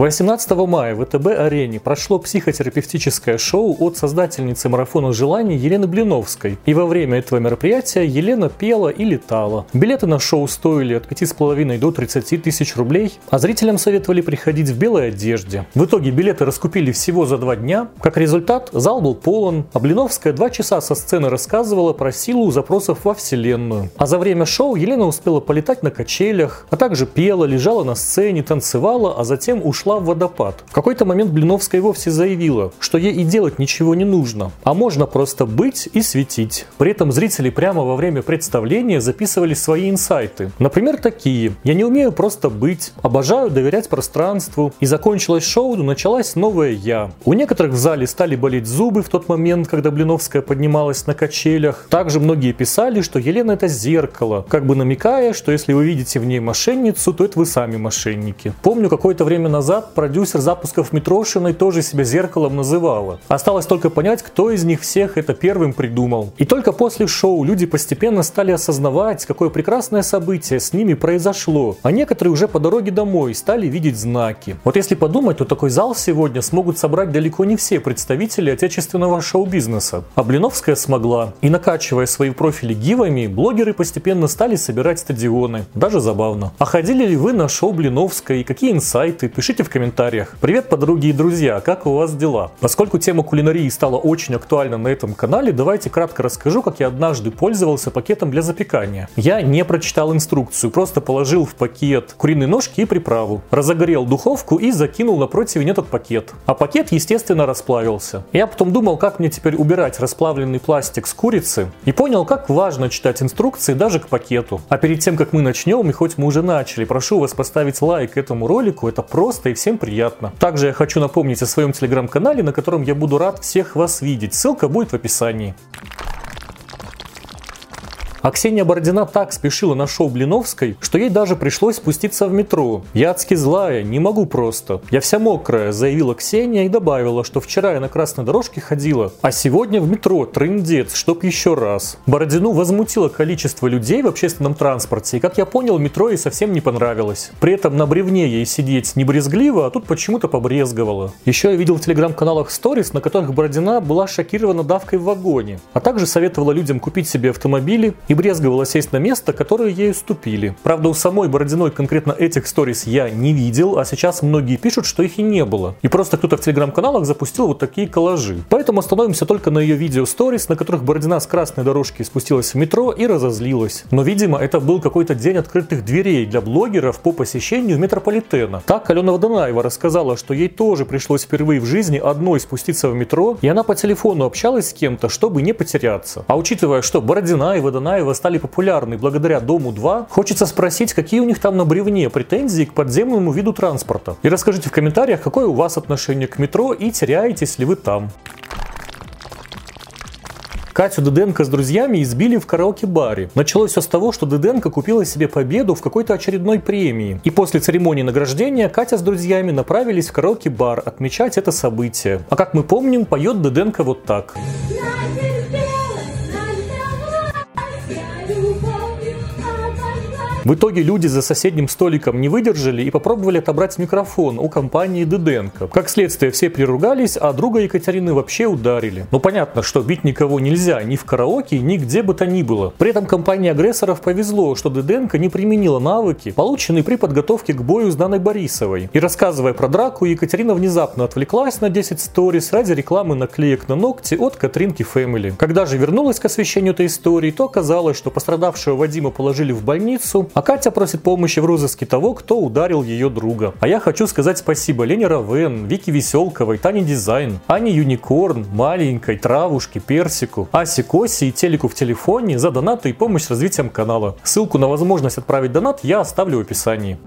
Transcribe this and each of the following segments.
18 мая в ВТБ-арене прошло психотерапевтическое шоу от создательницы марафона желаний Елены Блиновской. И во время этого мероприятия Елена пела и летала. Билеты на шоу стоили от 5,5 до 30 тысяч рублей, а зрителям советовали приходить в белой одежде. В итоге билеты раскупили всего за два дня. Как результат, зал был полон, а Блиновская два часа со сцены рассказывала про силу запросов во Вселенную. А за время шоу Елена успела полетать на качелях, а также пела, лежала на сцене, танцевала, а затем ушла в водопад. В какой-то момент Блиновская вовсе заявила, что ей и делать ничего не нужно, а можно просто быть и светить. При этом зрители прямо во время представления записывали свои инсайты. Например, такие. «Я не умею просто быть, обожаю доверять пространству». И закончилось шоу, началась новая «Я». У некоторых в зале стали болеть зубы в тот момент, когда Блиновская поднималась на качелях. Также многие писали, что Елена это зеркало, как бы намекая, что если вы видите в ней мошенницу, то это вы сами мошенники. Помню, какое-то время назад продюсер запусков Митрошиной тоже себя зеркалом называла. Осталось только понять, кто из них всех это первым придумал. И только после шоу люди постепенно стали осознавать, какое прекрасное событие с ними произошло. А некоторые уже по дороге домой стали видеть знаки. Вот если подумать, то такой зал сегодня смогут собрать далеко не все представители отечественного шоу-бизнеса. А Блиновская смогла. И накачивая свои профили гивами, блогеры постепенно стали собирать стадионы. Даже забавно. А ходили ли вы на шоу Блиновской какие инсайты? Пишите в комментариях. Привет, подруги и друзья, как у вас дела? Поскольку тема кулинарии стала очень актуальна на этом канале, давайте кратко расскажу, как я однажды пользовался пакетом для запекания. Я не прочитал инструкцию, просто положил в пакет куриные ножки и приправу, разогрел духовку и закинул на противень этот пакет. А пакет, естественно, расплавился. Я потом думал, как мне теперь убирать расплавленный пластик с курицы и понял, как важно читать инструкции даже к пакету. А перед тем, как мы начнем, и хоть мы уже начали, прошу вас поставить лайк этому ролику, это просто и всем приятно. Также я хочу напомнить о своем телеграм-канале, на котором я буду рад всех вас видеть. Ссылка будет в описании. А Ксения Бородина так спешила на шоу Блиновской, что ей даже пришлось спуститься в метро. «Я адски злая, не могу просто. Я вся мокрая», заявила Ксения и добавила, что вчера я на красной дорожке ходила, а сегодня в метро, трындец, чтоб еще раз. Бородину возмутило количество людей в общественном транспорте, и, как я понял, метро ей совсем не понравилось. При этом на бревне ей сидеть не брезгливо, а тут почему-то побрезговала. Еще я видел в телеграм-каналах сторис, на которых Бородина была шокирована давкой в вагоне, а также советовала людям купить себе автомобили и брезговала сесть на место, которое ей уступили. Правда, у самой Бородиной конкретно этих сторис я не видел, а сейчас многие пишут, что их и не было. И просто кто-то в телеграм-каналах запустил вот такие коллажи. Поэтому остановимся только на ее видео сторис, на которых Бородина с красной дорожки спустилась в метро и разозлилась. Но, видимо, это был какой-то день открытых дверей для блогеров по посещению метрополитена. Так Алена Водонаева рассказала, что ей тоже пришлось впервые в жизни одной спуститься в метро, и она по телефону общалась с кем-то, чтобы не потеряться. А учитывая, что Бородина и Водонаева Мамаева стали популярны благодаря Дому-2, хочется спросить, какие у них там на бревне претензии к подземному виду транспорта. И расскажите в комментариях, какое у вас отношение к метро и теряетесь ли вы там. Катю Дыденко с друзьями избили в караоке-баре. Началось все с того, что Дыденко купила себе победу в какой-то очередной премии. И после церемонии награждения Катя с друзьями направились в караоке-бар отмечать это событие. А как мы помним, поет Дыденко вот так. В итоге люди за соседним столиком не выдержали и попробовали отобрать микрофон у компании Дыденко. Как следствие, все приругались, а друга Екатерины вообще ударили. Ну понятно, что бить никого нельзя ни в караоке, ни где бы то ни было. При этом компании агрессоров повезло, что Дыденко не применила навыки, полученные при подготовке к бою с Даной Борисовой. И рассказывая про драку, Екатерина внезапно отвлеклась на 10 сторис ради рекламы наклеек на ногти от Катринки Фэмили. Когда же вернулась к освещению этой истории, то оказалось, что пострадавшего Вадима положили в больницу, а Катя просит помощи в розыске того, кто ударил ее друга. А я хочу сказать спасибо Лене Равен, Вике Веселковой, Тане Дизайн, Ане Юникорн, Маленькой, Травушке, Персику, Асе Коси и Телеку в телефоне за донаты и помощь с развитием канала. Ссылку на возможность отправить донат я оставлю в описании.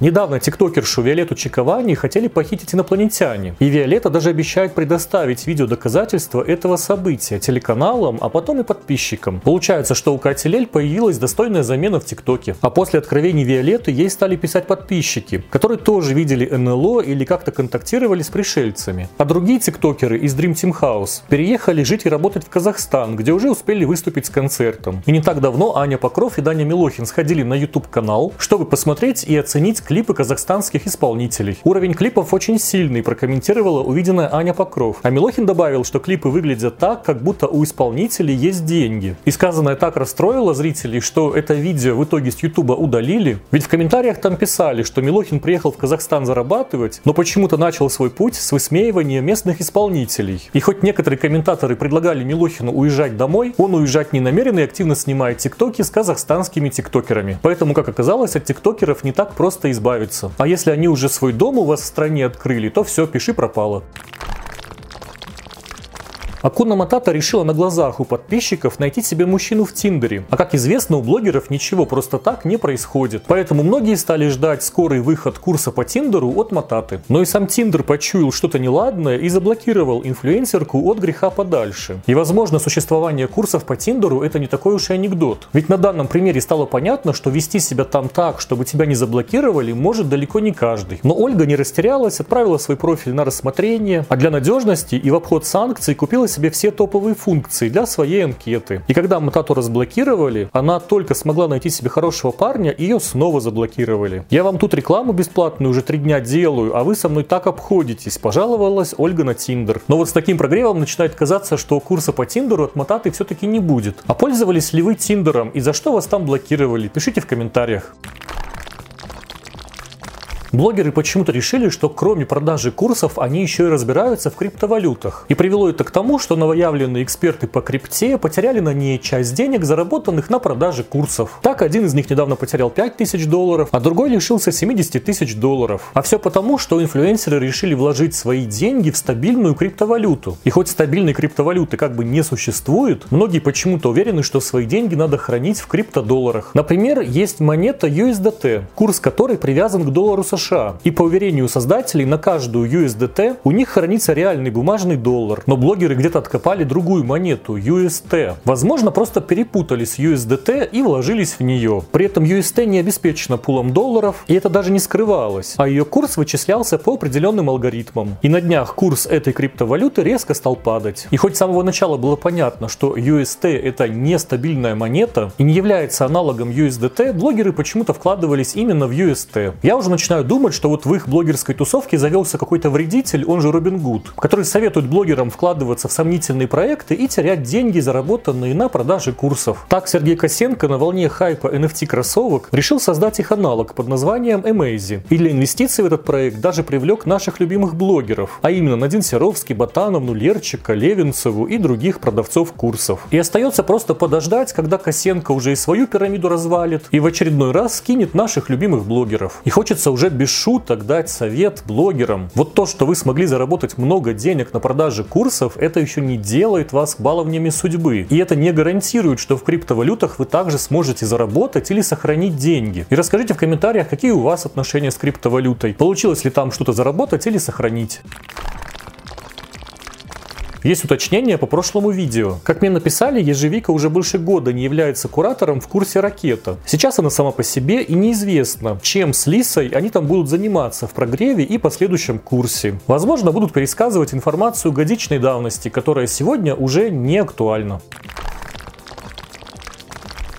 Недавно тиктокершу Виолетту Чиковани хотели похитить инопланетяне. И Виолетта даже обещает предоставить видеодоказательства этого события телеканалам, а потом и подписчикам. Получается, что у Кати Лель появилась достойная замена в ТикТоке. А после откровений Виолетты ей стали писать подписчики, которые тоже видели НЛО или как-то контактировали с пришельцами. А другие тиктокеры из Dream Team House переехали жить и работать в Казахстан, где уже успели выступить с концертом. И не так давно Аня Покров и Даня Милохин сходили на YouTube канал, чтобы посмотреть и оценить клипы казахстанских исполнителей. Уровень клипов очень сильный, прокомментировала увиденная Аня Покров. А Милохин добавил, что клипы выглядят так, как будто у исполнителей есть деньги. И сказанное так расстроило зрителей, что это видео в итоге с Ютуба удалили. Ведь в комментариях там писали, что Милохин приехал в Казахстан зарабатывать, но почему-то начал свой путь с высмеивания местных исполнителей. И хоть некоторые комментаторы предлагали Милохину уезжать домой, он уезжать не намерен и активно снимает тиктоки с казахстанскими тиктокерами. Поэтому, как оказалось, от тиктокеров не так просто избавиться. А если они уже свой дом у вас в стране открыли, то все, пиши пропало. Акуна Матата решила на глазах у подписчиков найти себе мужчину в Тиндере. А как известно, у блогеров ничего просто так не происходит. Поэтому многие стали ждать скорый выход курса по Тиндеру от Мататы. Но и сам Тиндер почуял что-то неладное и заблокировал инфлюенсерку от греха подальше. И возможно, существование курсов по Тиндеру это не такой уж и анекдот. Ведь на данном примере стало понятно, что вести себя там так, чтобы тебя не заблокировали, может далеко не каждый. Но Ольга не растерялась, отправила свой профиль на рассмотрение, а для надежности и в обход санкций купила себе все топовые функции для своей анкеты. И когда Матату разблокировали, она только смогла найти себе хорошего парня, и ее снова заблокировали. Я вам тут рекламу бесплатную уже три дня делаю, а вы со мной так обходитесь, пожаловалась Ольга на Тиндер. Но вот с таким прогревом начинает казаться, что курса по Тиндеру от Мататы все-таки не будет. А пользовались ли вы Тиндером и за что вас там блокировали? Пишите в комментариях. Блогеры почему-то решили, что кроме продажи курсов, они еще и разбираются в криптовалютах. И привело это к тому, что новоявленные эксперты по крипте потеряли на ней часть денег, заработанных на продаже курсов. Так, один из них недавно потерял 5 тысяч долларов, а другой лишился 70 тысяч долларов. А все потому, что инфлюенсеры решили вложить свои деньги в стабильную криптовалюту. И хоть стабильной криптовалюты как бы не существует, многие почему-то уверены, что свои деньги надо хранить в криптодолларах. Например, есть монета USDT, курс которой привязан к доллару США США. И по уверению создателей, на каждую USDT у них хранится реальный бумажный доллар. Но блогеры где-то откопали другую монету, UST. Возможно, просто перепутали с USDT и вложились в нее. При этом UST не обеспечена пулом долларов, и это даже не скрывалось. А ее курс вычислялся по определенным алгоритмам. И на днях курс этой криптовалюты резко стал падать. И хоть с самого начала было понятно, что UST это нестабильная монета и не является аналогом USDT, блогеры почему-то вкладывались именно в UST. Я уже начинаю думать, что вот в их блогерской тусовке завелся какой-то вредитель, он же Робин Гуд, который советует блогерам вкладываться в сомнительные проекты и терять деньги, заработанные на продаже курсов. Так Сергей Косенко на волне хайпа NFT кроссовок решил создать их аналог под названием Amazy. И для инвестиций в этот проект даже привлек наших любимых блогеров, а именно Надин Серовский, Ботановну, Лерчика, Левинцеву и других продавцов курсов. И остается просто подождать, когда Косенко уже и свою пирамиду развалит и в очередной раз скинет наших любимых блогеров. И хочется уже без шуток дать совет блогерам. Вот то, что вы смогли заработать много денег на продаже курсов, это еще не делает вас баловнями судьбы. И это не гарантирует, что в криптовалютах вы также сможете заработать или сохранить деньги. И расскажите в комментариях, какие у вас отношения с криптовалютой. Получилось ли там что-то заработать или сохранить. Есть уточнение по прошлому видео. Как мне написали, Ежевика уже больше года не является куратором в курсе ракета. Сейчас она сама по себе и неизвестно, чем с Лисой они там будут заниматься в прогреве и последующем курсе. Возможно, будут пересказывать информацию годичной давности, которая сегодня уже не актуальна.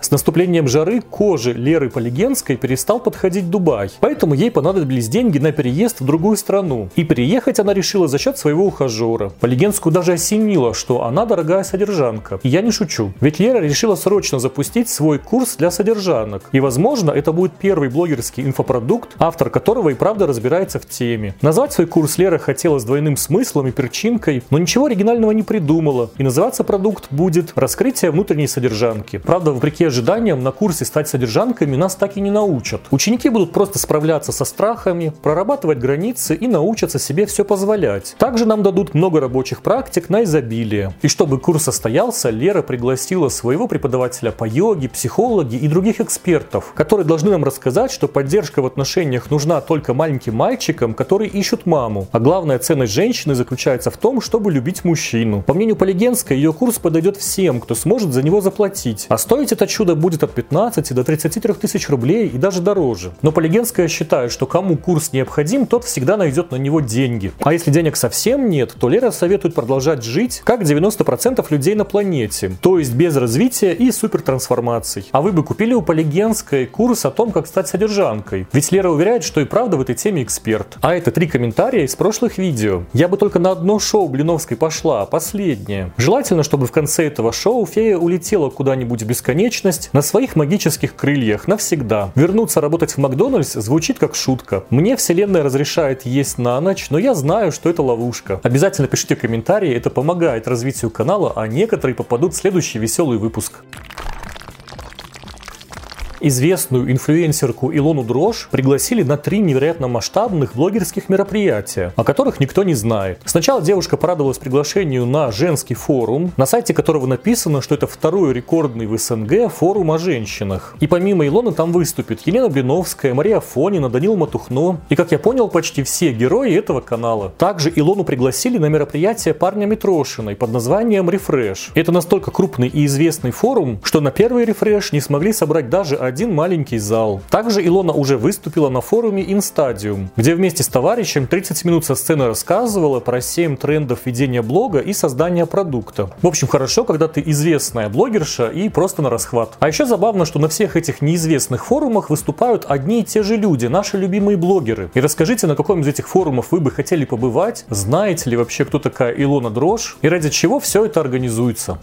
С наступлением жары кожи Леры Полигенской перестал подходить Дубай, поэтому ей понадобились деньги на переезд в другую страну. И переехать она решила за счет своего ухажера. Полигенскую даже осенило, что она дорогая содержанка. И я не шучу, ведь Лера решила срочно запустить свой курс для содержанок. И возможно, это будет первый блогерский инфопродукт, автор которого и правда разбирается в теме. Назвать свой курс Лера хотела с двойным смыслом и перчинкой, но ничего оригинального не придумала. И называться продукт будет «Раскрытие внутренней содержанки». Правда, вопреки ожиданиям на курсе стать содержанками нас так и не научат. Ученики будут просто справляться со страхами, прорабатывать границы и научатся себе все позволять. Также нам дадут много рабочих практик на изобилие. И чтобы курс состоялся, Лера пригласила своего преподавателя по йоге, психологи и других экспертов, которые должны нам рассказать, что поддержка в отношениях нужна только маленьким мальчикам, которые ищут маму. А главная ценность женщины заключается в том, чтобы любить мужчину. По мнению Полигенской, ее курс подойдет всем, кто сможет за него заплатить. А стоить это чудо аренда будет от 15 до 33 тысяч рублей и даже дороже. Но Полигенская считает, что кому курс необходим, тот всегда найдет на него деньги. А если денег совсем нет, то Лера советует продолжать жить, как 90% людей на планете, то есть без развития и супертрансформаций. А вы бы купили у Полигенской курс о том, как стать содержанкой. Ведь Лера уверяет, что и правда в этой теме эксперт. А это три комментария из прошлых видео. Я бы только на одно шоу Блиновской пошла, последнее. Желательно, чтобы в конце этого шоу фея улетела куда-нибудь в бесконечность на своих магических крыльях навсегда. Вернуться работать в Макдональдс звучит как шутка. Мне вселенная разрешает есть на ночь, но я знаю, что это ловушка. Обязательно пишите комментарии, это помогает развитию канала, а некоторые попадут в следующий веселый выпуск. Известную инфлюенсерку Илону Дрожь пригласили на три невероятно масштабных блогерских мероприятия, о которых никто не знает. Сначала девушка порадовалась приглашению на женский форум, на сайте которого написано, что это второй рекордный в СНГ форум о женщинах. И помимо Илоны там выступит Елена Блиновская, Мария Фонина, Данил Матухно и, как я понял, почти все герои этого канала. Также Илону пригласили на мероприятие парня Митрошиной под названием Refresh. Это настолько крупный и известный форум, что на первый Refresh не смогли собрать даже один маленький зал. Также Илона уже выступила на форуме Instadium, где вместе с товарищем 30 минут со сцены рассказывала про 7 трендов ведения блога и создания продукта. В общем, хорошо, когда ты известная блогерша и просто на расхват. А еще забавно, что на всех этих неизвестных форумах выступают одни и те же люди, наши любимые блогеры. И расскажите, на каком из этих форумов вы бы хотели побывать, знаете ли вообще, кто такая Илона Дрожь и ради чего все это организуется.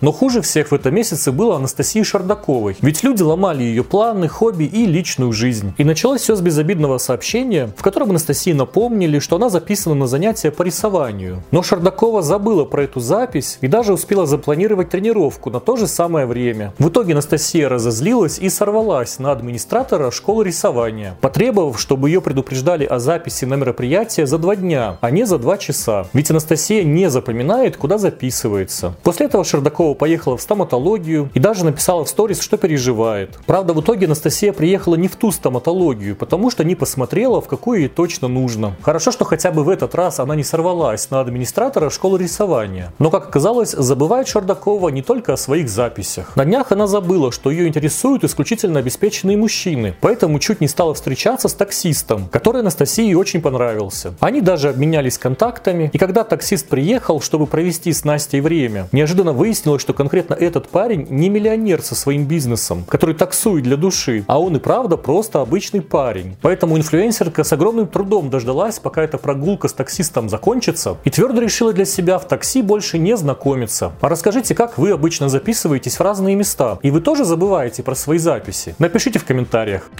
Но хуже всех в этом месяце было Анастасии Шардаковой. Ведь люди ломали ее планы, хобби и личную жизнь. И началось все с безобидного сообщения, в котором Анастасии напомнили, что она записана на занятия по рисованию. Но Шардакова забыла про эту запись и даже успела запланировать тренировку на то же самое время. В итоге Анастасия разозлилась и сорвалась на администратора школы рисования, потребовав, чтобы ее предупреждали о записи на мероприятие за два дня, а не за два часа. Ведь Анастасия не запоминает, куда записывается. После этого Шардакова Петрова поехала в стоматологию и даже написала в сторис, что переживает. Правда, в итоге Анастасия приехала не в ту стоматологию, потому что не посмотрела, в какую ей точно нужно. Хорошо, что хотя бы в этот раз она не сорвалась на администратора школы рисования. Но, как оказалось, забывает Шардакова не только о своих записях. На днях она забыла, что ее интересуют исключительно обеспеченные мужчины, поэтому чуть не стала встречаться с таксистом, который Анастасии очень понравился. Они даже обменялись контактами, и когда таксист приехал, чтобы провести с Настей время, неожиданно выяснилось, что конкретно этот парень не миллионер со своим бизнесом, который таксует для души, а он и правда просто обычный парень. Поэтому инфлюенсерка с огромным трудом дождалась, пока эта прогулка с таксистом закончится, и твердо решила для себя в такси больше не знакомиться. А расскажите, как вы обычно записываетесь в разные места, и вы тоже забываете про свои записи? Напишите в комментариях.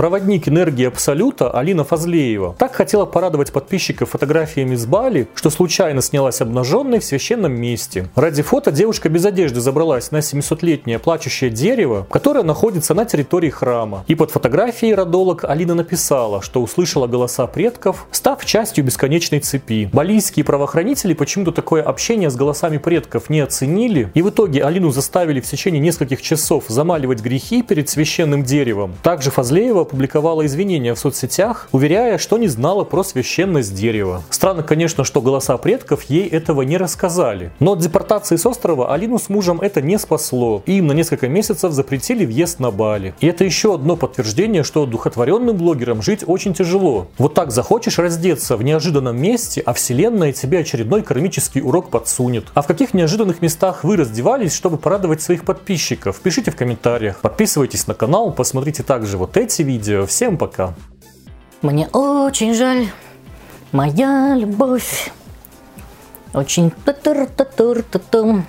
Проводник энергии Абсолюта Алина Фазлеева так хотела порадовать подписчиков фотографиями с Бали, что случайно снялась обнаженной в священном месте. Ради фото девушка без одежды забралась на 700-летнее плачущее дерево, которое находится на территории храма. И под фотографией родолог Алина написала, что услышала голоса предков, став частью бесконечной цепи. Балийские правоохранители почему-то такое общение с голосами предков не оценили, и в итоге Алину заставили в течение нескольких часов замаливать грехи перед священным деревом. Также Фазлеева опубликовала извинения в соцсетях, уверяя, что не знала про священность дерева. Странно, конечно, что голоса предков ей этого не рассказали. Но от депортации с острова Алину с мужем это не спасло, и им на несколько месяцев запретили въезд на Бали. И это еще одно подтверждение, что духотворенным блогерам жить очень тяжело. Вот так захочешь раздеться в неожиданном месте, а вселенная тебе очередной кармический урок подсунет. А в каких неожиданных местах вы раздевались, чтобы порадовать своих подписчиков? Пишите в комментариях. Подписывайтесь на канал, посмотрите также вот эти видео видео. Всем пока. Мне очень жаль, моя любовь. Очень татур татур татум.